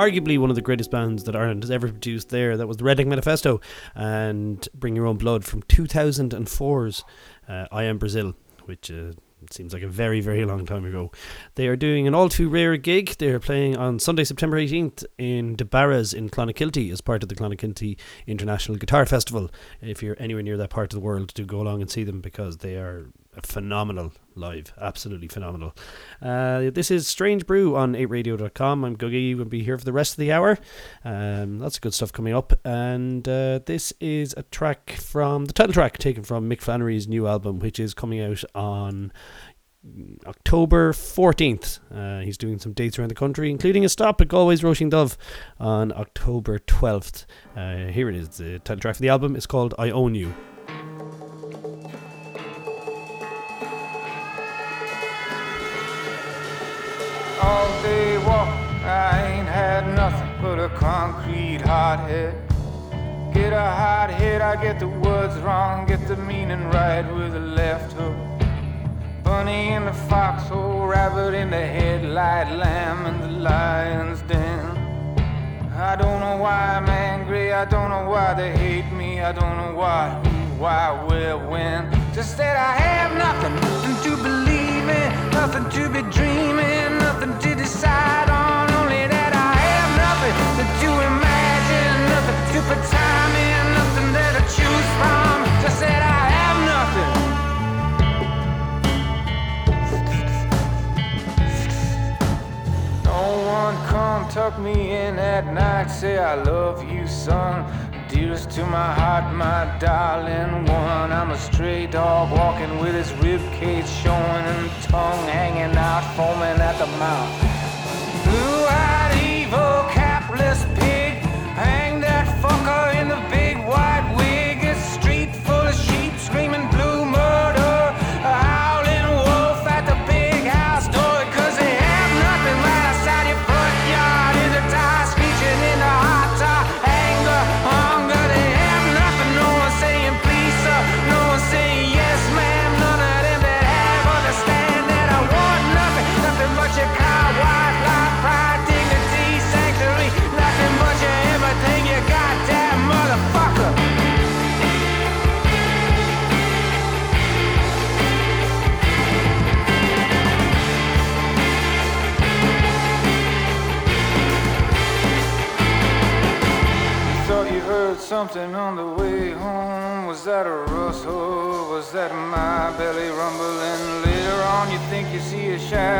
arguably one of the greatest bands that Ireland has ever produced there. That was the Redneck Manifesto and Bring Your Own Blood from 2004's uh, I Am Brazil, which uh, seems like a very, very long time ago. They are doing an all too rare gig. They are playing on Sunday, September 18th in De Barra's in Clonakilty as part of the Clonakilty International Guitar Festival. If you're anywhere near that part of the world, do go along and see them because they are phenomenal live. Absolutely phenomenal. Uh, this is Strange Brew on 8radio.com. I'm Googie. We'll be here for the rest of the hour. Um, lots of good stuff coming up. And uh, this is a track from the title track taken from Mick Flannery's new album, which is coming out on October 14th. Uh, he's doing some dates around the country, including a stop at Galway's Roisin Dubh on October 12th. Uh, here it is. The title track for the album is called I Own You. all day walk. I ain't had nothing but a concrete hot head. Get a hot head, I get the words wrong, get the meaning right with a left hook. Bunny in the foxhole, rabbit in the headlight, lamb in the lion's den. I don't know why I'm angry, I don't know why they hate me, I don't know why, who, why, where, when. Just that I have nothing to believe nothing to be dreaming, nothing to decide on. Only that I have nothing to imagine, nothing to put time in, nothing that I choose from. Just that I have nothing. No one come tuck me in at night, say I love you, son dearest to my heart, my darling one. I'm a stray dog walking with his rib cage showing and tongue hanging out, foaming at the mouth. Blue-eyed evil, capless.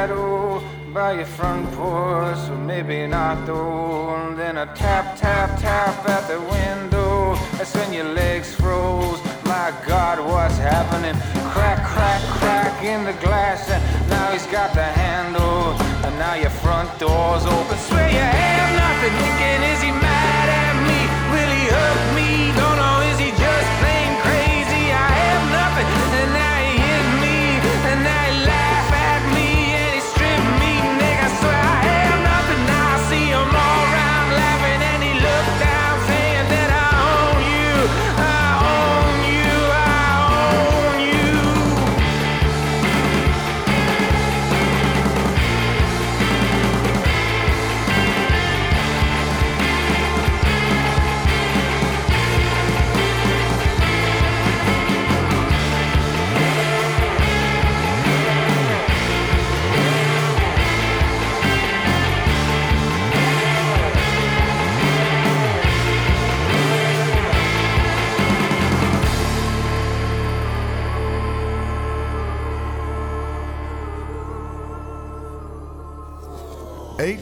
shadow by your front porch, so maybe not though. And then a tap, tap, tap at the window. That's when your legs froze. My God, what's happening? Crack, crack, crack in the glass, and now he's got the handle. And now your front door's open. Swear you have nothing. Thinking, is he mad?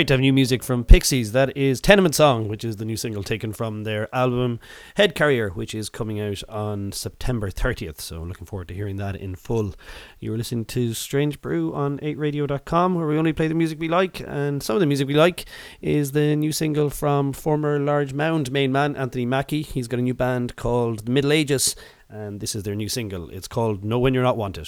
Great to have new music from Pixies. That is Tenement Song, which is the new single taken from their album Head Carrier, which is coming out on September 30th. So I'm looking forward to hearing that in full. You were listening to Strange Brew on 8radio.com, where we only play the music we like. And some of the music we like is the new single from former Large Mound main man Anthony Mackie. He's got a new band called The Middle Ages, and this is their new single. It's called Know When You're Not Wanted.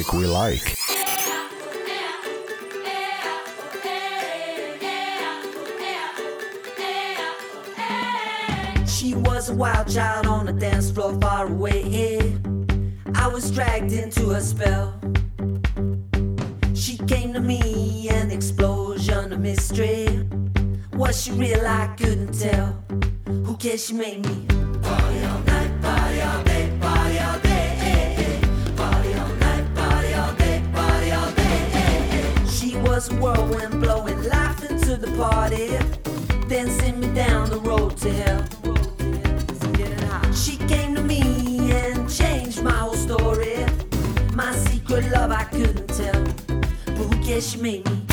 Music we like. She was a wild child on the dance floor far away. I was dragged into a spell. She came to me, an explosion of mystery. Was she real? I couldn't tell. Who cares? She made me party all night, party all day, party was whirlwind blowing life into the party. Then sent me down the road to hell. She came to me and changed my whole story. My secret love I couldn't tell. But who cares? She made me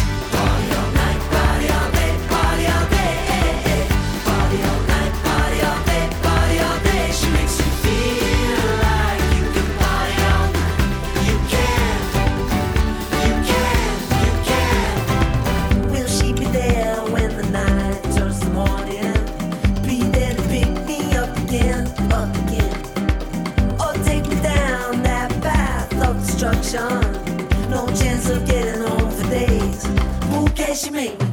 Who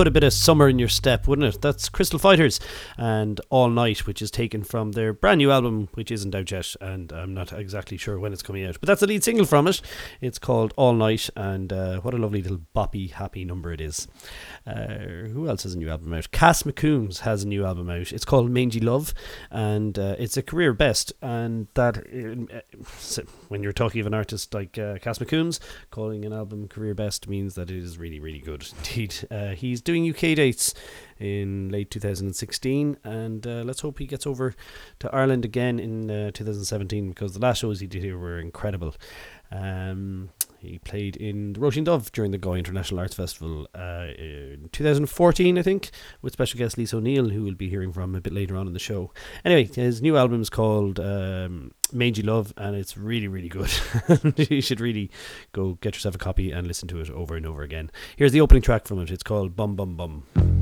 put a bit of summer in your step, wouldn't it? That's Crystal Fighters and All Night, which is taken from their brand new album, which isn't out yet, and I'm not exactly sure when it's coming out. But that's the lead single from it. It's called All Night, and uh, what a lovely little boppy, happy number it is. Uh, who else has a new album out? Cass McCombs has a new album out. It's called Mangy Love, and uh, it's a career best. And that, uh, when you're talking of an artist like uh, Cass McCombs, calling an album career best means that it is really, really good indeed. Uh, he's doing UK dates in late 2016, and uh, let's hope he gets over to Ireland again in uh, 2017 because the last shows he did here were incredible. Um, he played in the Roisin Dubh during the Galway International Arts Festival uh, in 2014, I think, with special guest Lisa O'Neill, who we'll be hearing from a bit later on in the show. Anyway, his new album is called um, Mangy Love, and it's really, really good. you should really go get yourself a copy and listen to it over and over again. Here's the opening track from it. It's called Bum Bum Bum.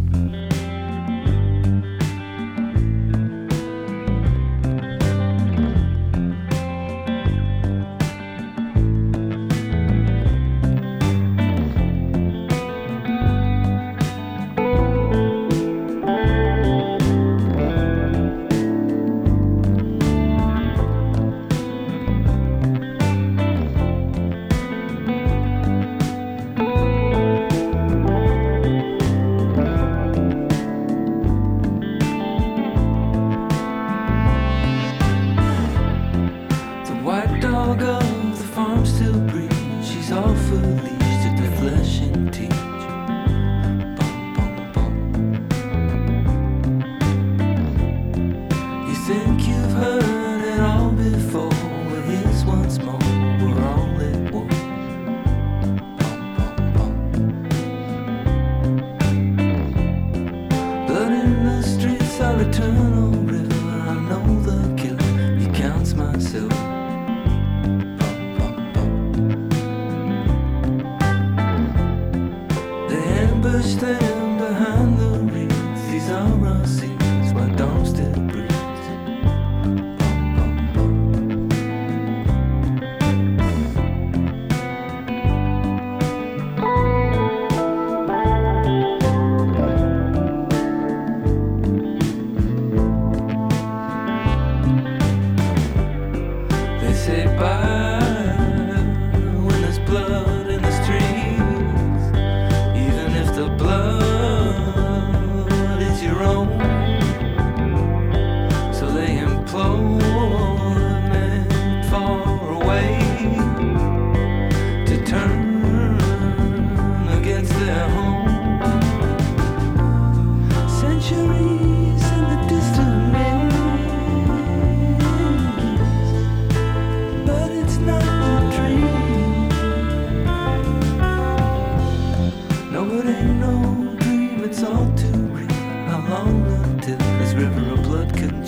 Until this river of blood can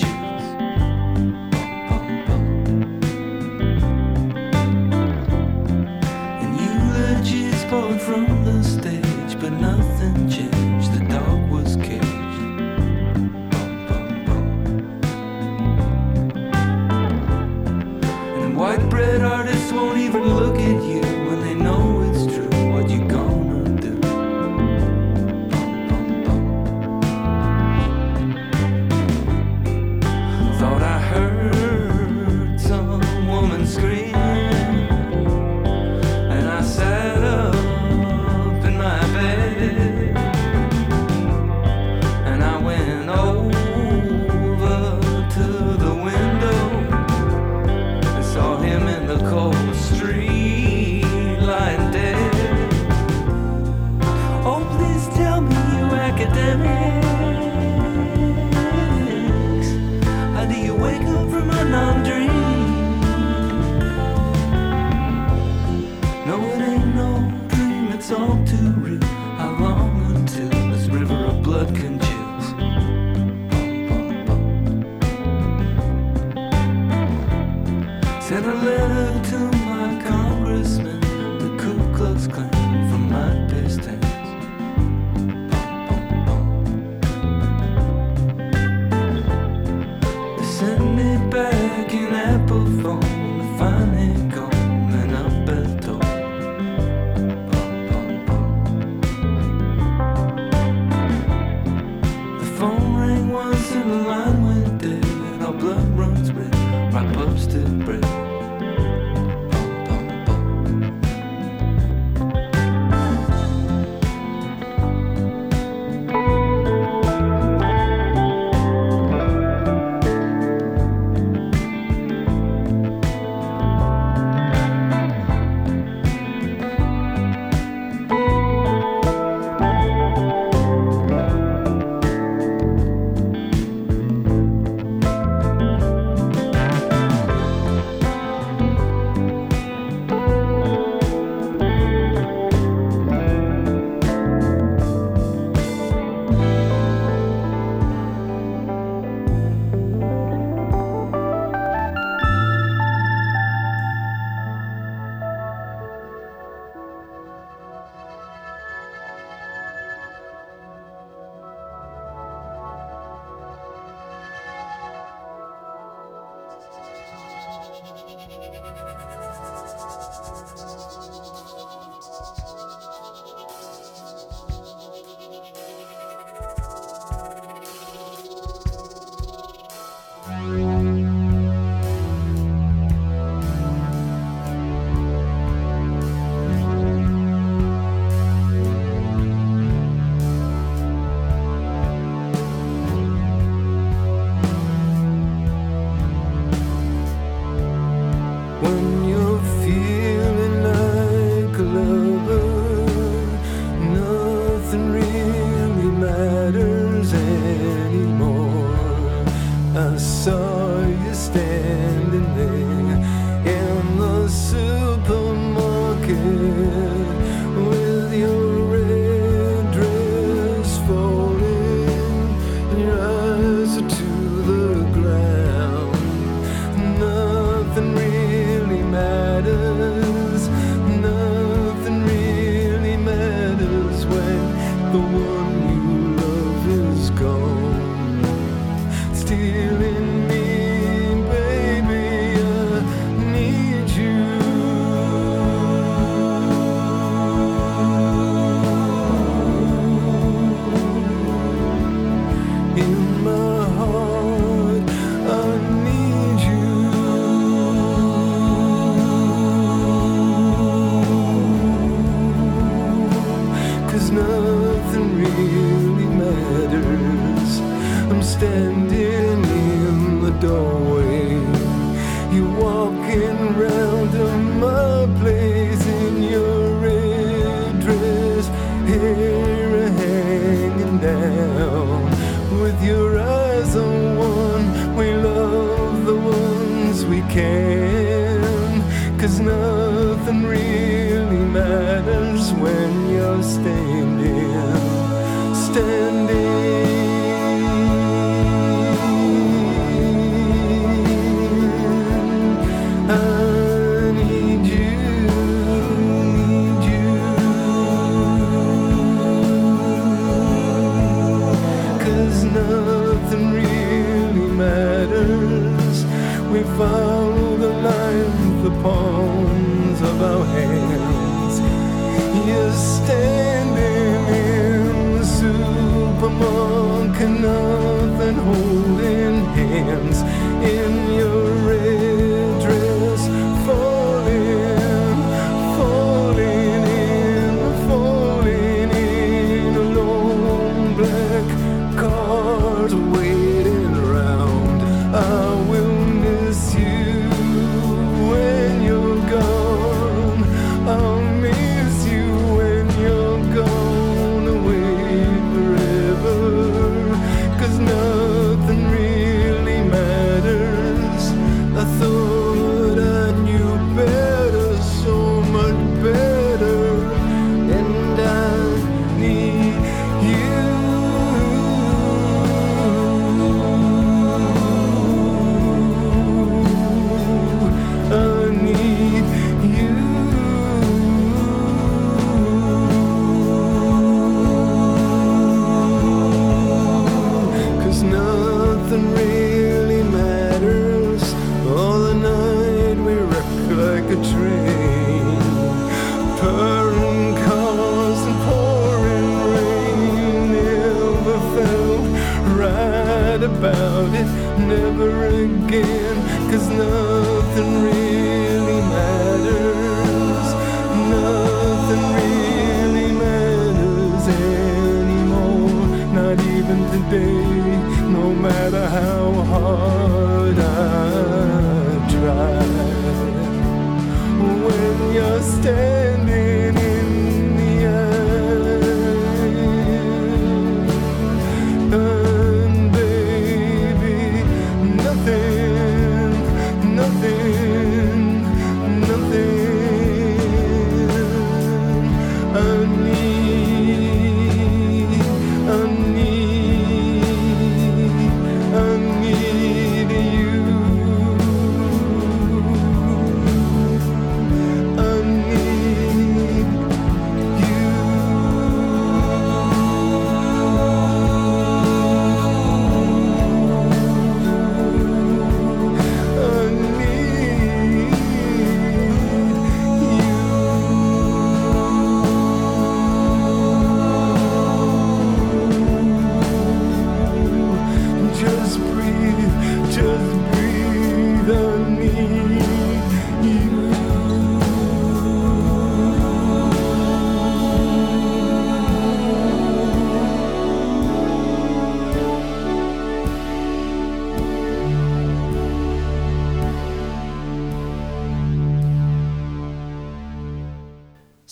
I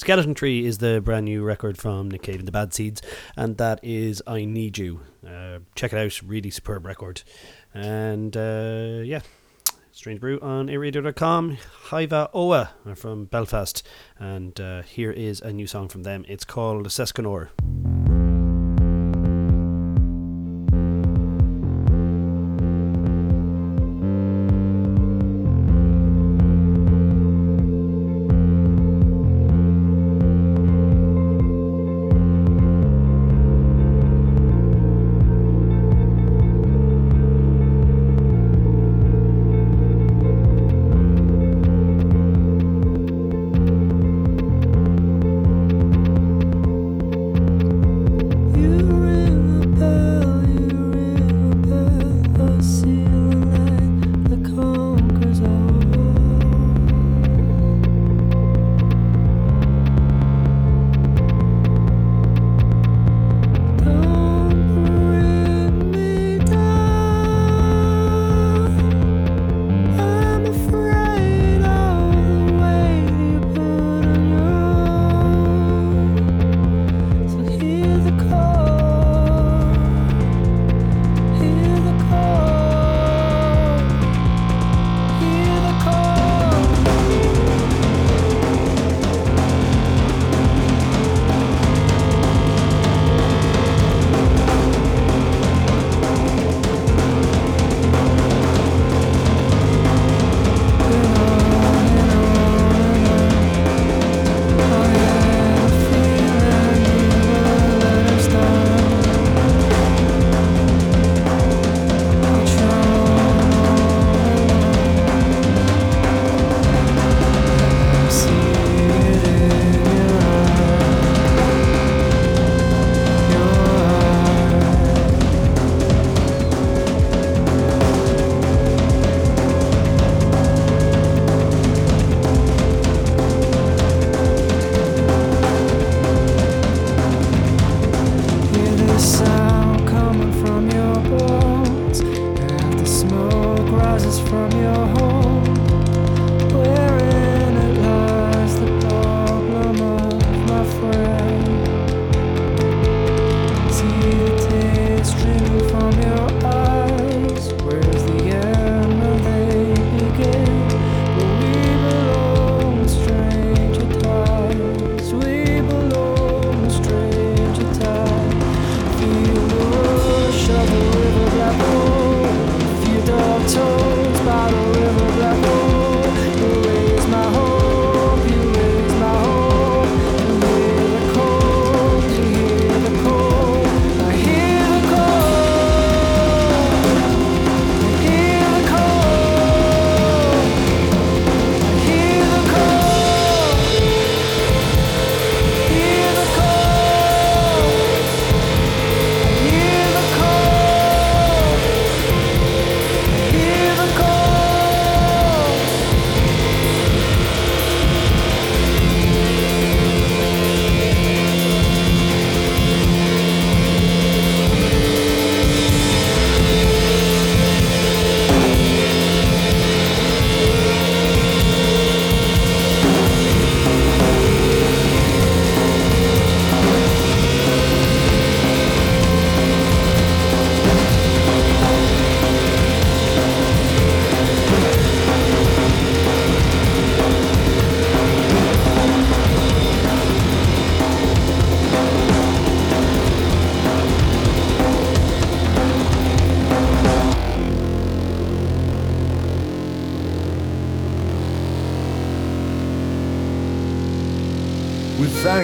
Skeleton Tree is the brand new record from Nick Cave and the Bad Seeds, and that is I Need You. Uh, check it out, really superb record. And uh, yeah, Strange Brew on 8radio.com. Hiva Oa are from Belfast, and uh, here is a new song from them. It's called Sescanor.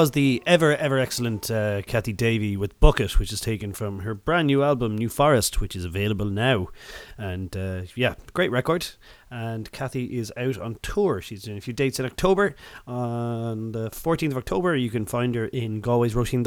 was the ever, ever excellent uh, Kathy Davey with Bucket, which is taken from her brand new album, New Forest, which is available now. And uh, yeah, great record. And Kathy is out on tour. She's doing a few dates in October. On the 14th of October, you can find her in Galway's Roisin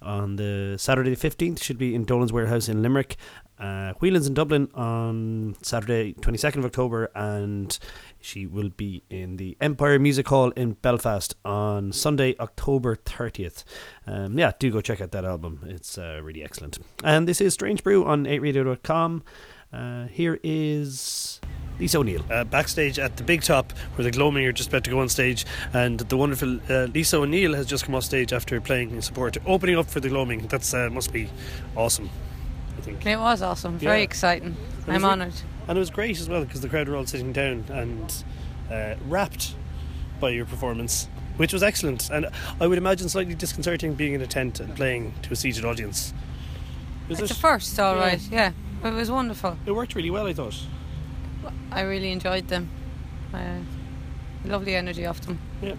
On the Saturday the 15th, she'll be in Dolan's Warehouse in Limerick. Uh, Whelan's in Dublin on Saturday 22nd of October. And she will be in the Empire Music Hall in Belfast on Sunday, October 30th. Um, yeah, do go check out that album. It's uh, really excellent. And this is Strange Brew on 8radio.com. Uh, here is Lisa O'Neill. Uh, backstage at the Big Top, where the Gloaming are just about to go on stage, and the wonderful uh, Lisa O'Neill has just come off stage after playing in support, opening up for the Gloaming. That uh, must be awesome, I think. It was awesome, very yeah. exciting. I'm honoured. And it was great as well because the crowd were all sitting down and uh, rapt by your performance, which was excellent. And I would imagine slightly disconcerting being in a tent and playing to a seated audience. Was It's it? a first, all Yeah. right. Yeah. It was wonderful. It worked really well, I thought. I really enjoyed them. Uh, lovely energy off them. Yeah.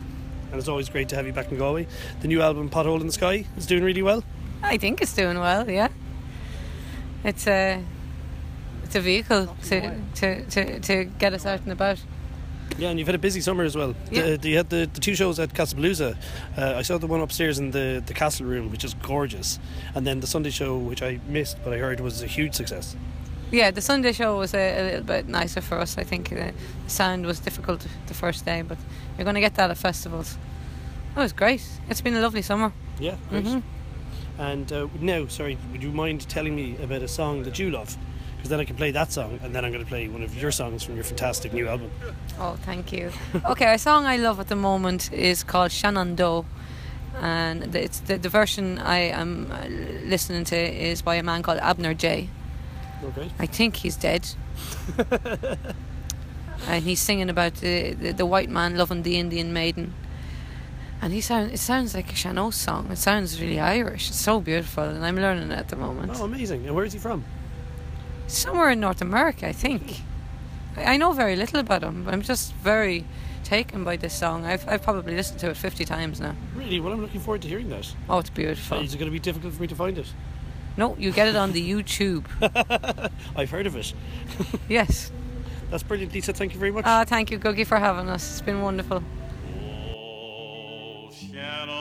And it's always great to have you back in Galway. The new album, Pothole in the Sky, is doing really well. I think it's doing well. Yeah. It's a it's a vehicle to, to, to, to get us out and about. Yeah, and you've had a busy summer as well. Yeah. The, you had the, the two shows at Castlepalooza. Uh, I saw the one upstairs in the, the castle room, which is gorgeous. And then the Sunday show, which I missed, but I heard was a huge success. Yeah, the Sunday show was a, a little bit nicer for us. I think the sound was difficult the first day, but you're going to get that at festivals. That was great. It's been a lovely summer. Yeah, great. Mhm. And uh, now, sorry, would you mind telling me about a song that you love? Because then I can play that song, and then I'm going to play one of your songs from your fantastic new album. Oh, thank you. okay, a song I love at the moment is called Shenandoah. And the- it's the, the version I am uh, listening to is by a man called Abner Jay. Okay. I think he's dead. and he's singing about the, the, the white man loving the Indian maiden. And he sound, it sounds like a Shannon song. It sounds really Irish. It's so beautiful, and I'm learning it at the moment. Oh, amazing. And where is he from? Somewhere in North America, I think. I I know very little about him. But I'm just very taken by this song. I've, I've probably listened to it 50 times now. Really? Well, I'm looking forward to hearing that. Oh, it's beautiful. Is it going to be difficult for me to find it? No, you get it on the YouTube. I've heard of it. yes. That's brilliant, Lisa. Thank you very much. Ah, thank you, Googie, for having us. It's been wonderful. I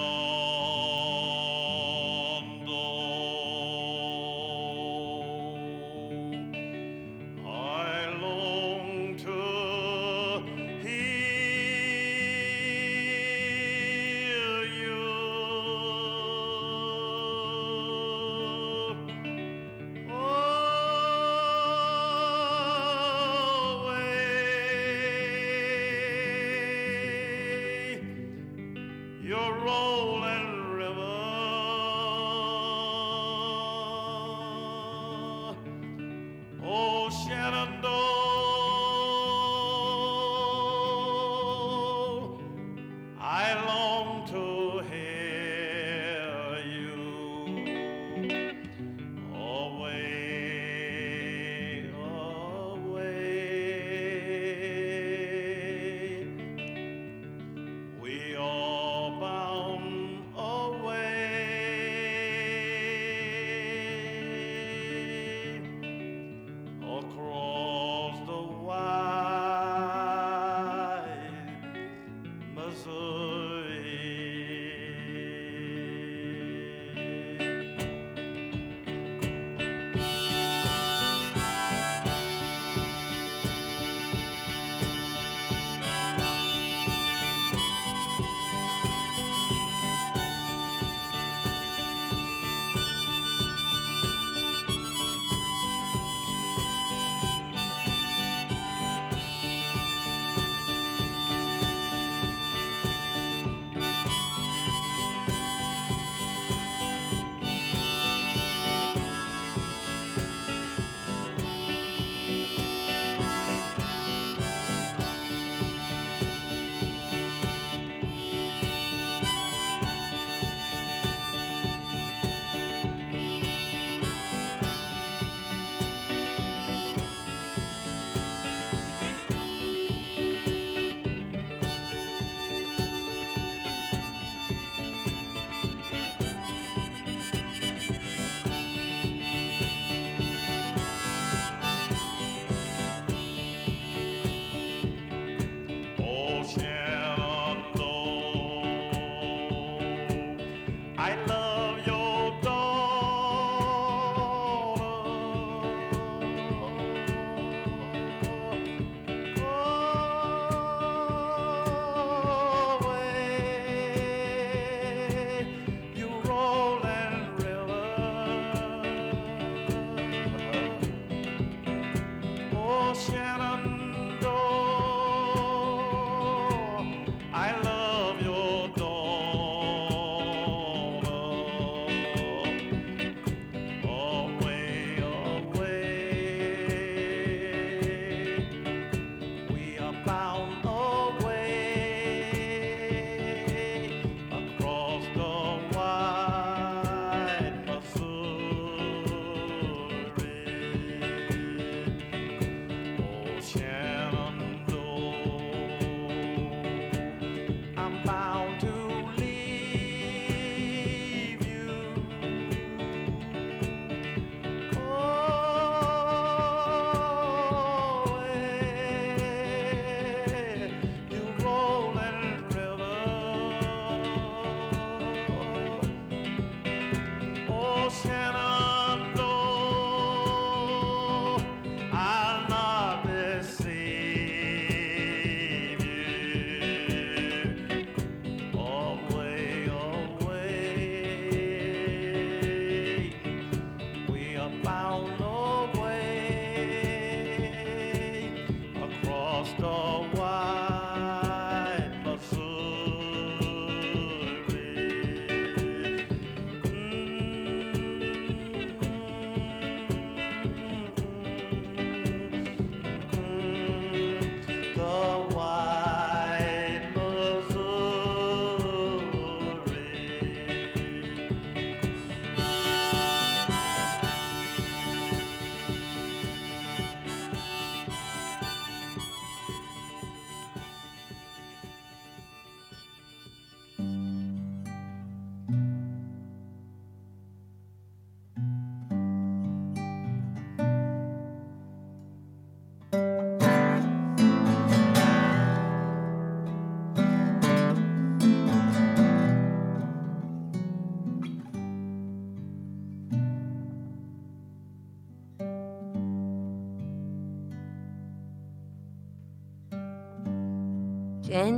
your rolling I love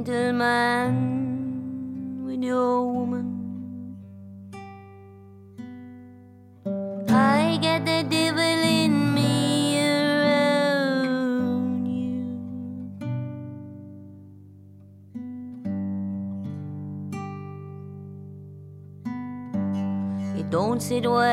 Gentleman with your woman. I get the devil in me around you. It don't sit well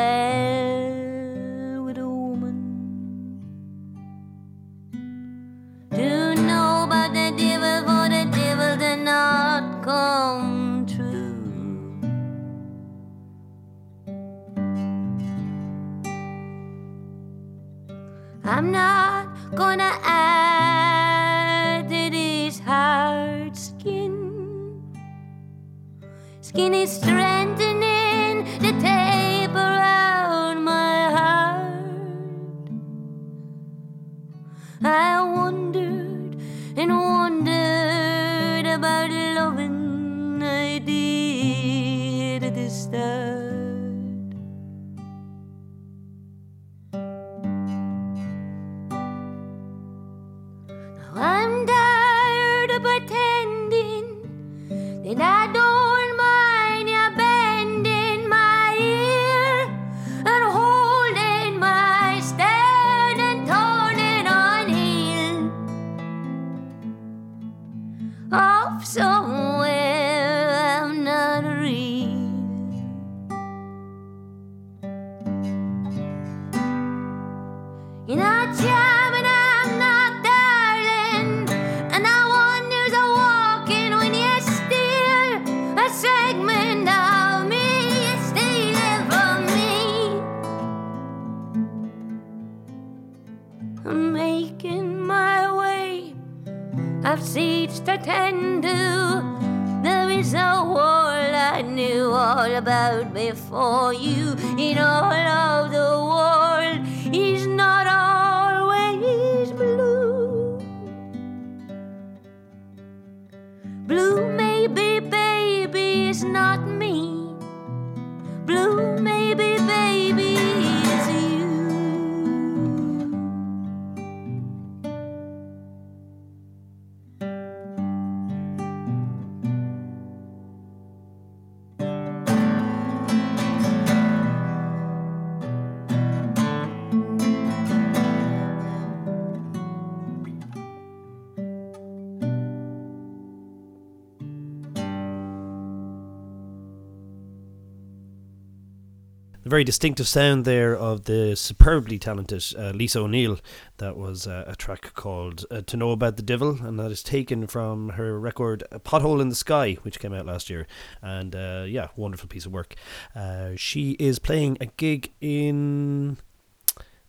very distinctive sound there of the superbly talented uh, Lisa O'Neill. That was uh, a track called uh, To Know About the Devil, and that is taken from her record Pothole in the Sky, which came out last year. And uh, yeah, wonderful piece of work. Uh, she is playing a gig in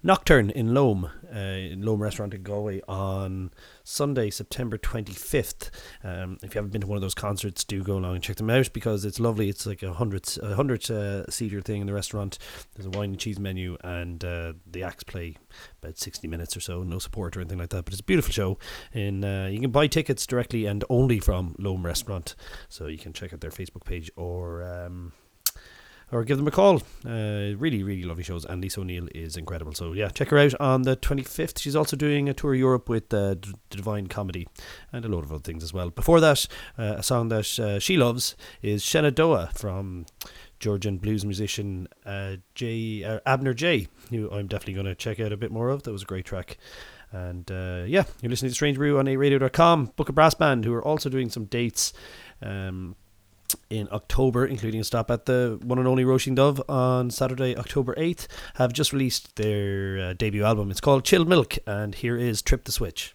Nocturne in Loam, uh, in Loam Restaurant in Galway on Sunday, September 25th. Um, if you haven't been to one of those concerts, do go along and check them out because it's lovely. It's like a hundred, a hundred uh, seater thing in the restaurant. There's a wine and cheese menu, and uh, the acts play about 60 minutes or so. No support or anything like that, but it's a beautiful show. And uh, you can buy tickets directly and only from Loam Restaurant, so you can check out their Facebook page or. Um, or give them a call. Uh, really, really lovely shows. And Lisa O'Neill is incredible. So, yeah, check her out on the 25th. She's also doing a tour of Europe with uh, Divine Comedy and a load of other things as well. Before that, uh, a song that uh, she loves is Shenandoah from Georgian blues musician uh, Jay, uh, Abner Jay, who I'm definitely going to check out a bit more of. That was a great track. And uh, yeah, you're listening to Strange Brew on 8radio.com. Booka Brass Band, who are also doing some dates. Um, in October, including a stop at the one and only Roisin Dubh on Saturday, October 8th, have just released their uh, debut album. It's called Chilled Milk, and here is Trip the Switch.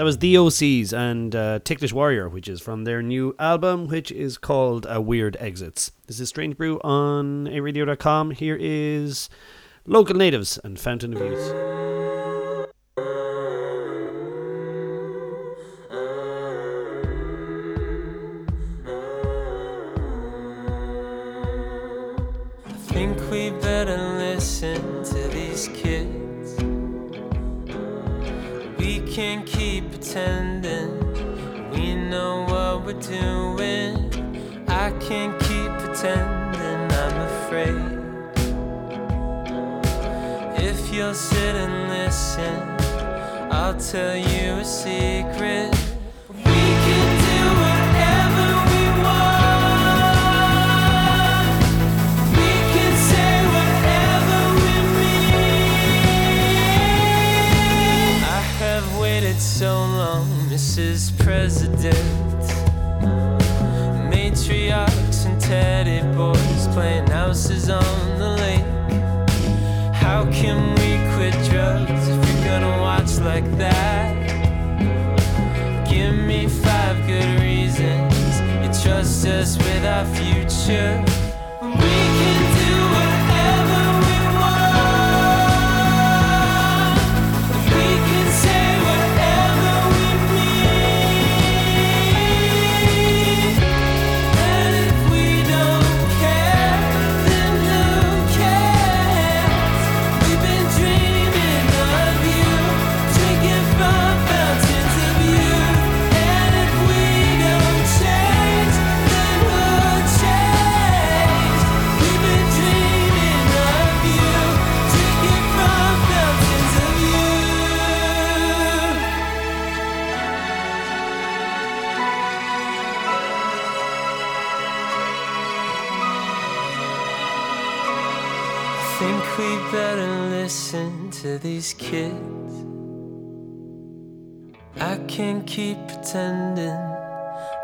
That was the OCs and uh, Ticklish Warrior, which is from their new album, which is called uh, Weird Exits. This is Strange Brew on 8radio.com. Here is Local Natives and Fountain of Youth. Pretending we know what we're doing. I can't keep pretending I'm afraid. If you'll sit and listen, I'll tell you a secret. President. Matriarchs and teddy boys playing houses on the lake. How can we quit drugs if you're gonna watch like that? Give me five good reasons you trust us with our future. Listen to these kids. I can't keep pretending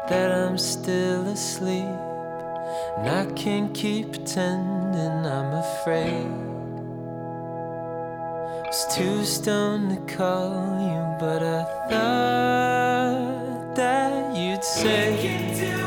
that I'm still asleep. And I can't keep pretending I'm afraid. I too stoned to call you, but I thought that you'd say.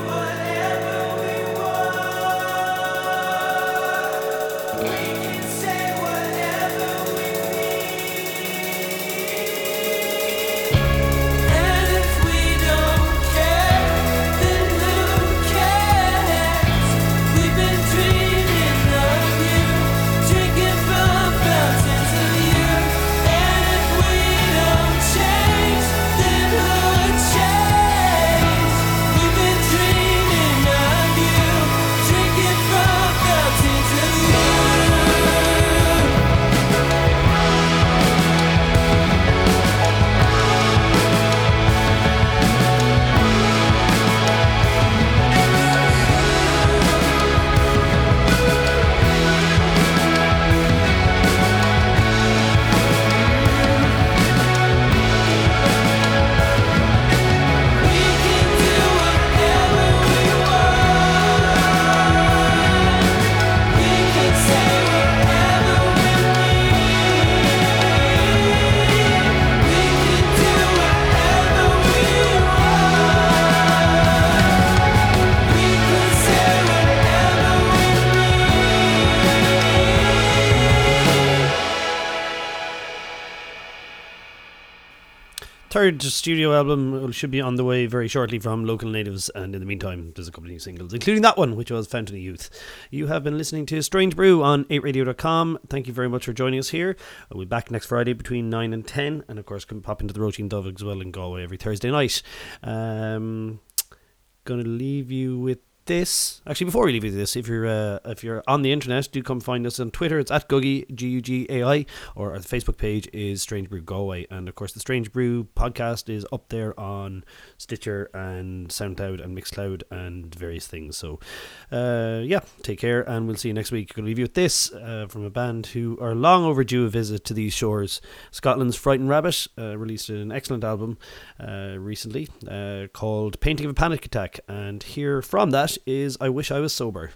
Third studio album should be on the way very shortly from Local Natives, and in the meantime, there's a couple of new singles, including that one, which was Fountain of Youth. You have been listening to Strange Brew on 8radio.com. Thank you very much for joining us here. We'll be back next Friday between 9 and 10, and of course, can pop into the Roisin Dubh as well in Galway every Thursday night. Um, gonna leave you with this. Actually, before we leave you this, if you're uh, if you're on the internet, do come find us on Twitter. It's at Guggy G U G A I, or our Facebook page is Strange Brew Galway, and of course the Strange Brew podcast is up there on Stitcher and SoundCloud and Mixcloud and various things. So, uh, yeah, take care, and we'll see you next week. Gonna leave you with this uh, from a band who are long overdue a visit to these shores. Scotland's Frightened Rabbit uh, released an excellent album uh, recently uh, called Painting of a Panic Attack, and here from that is I Wish I Was Sober.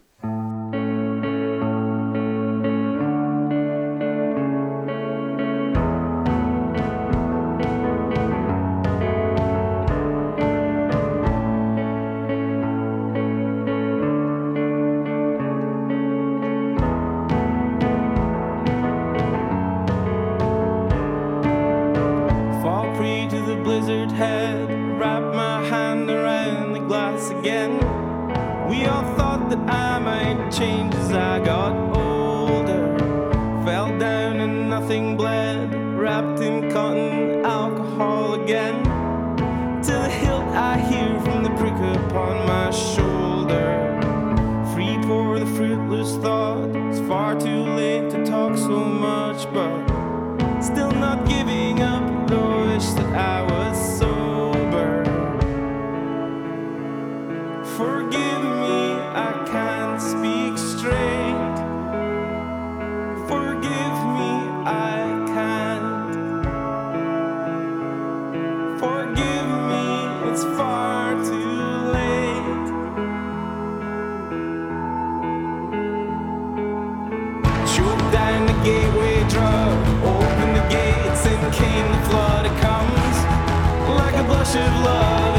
Blush of love,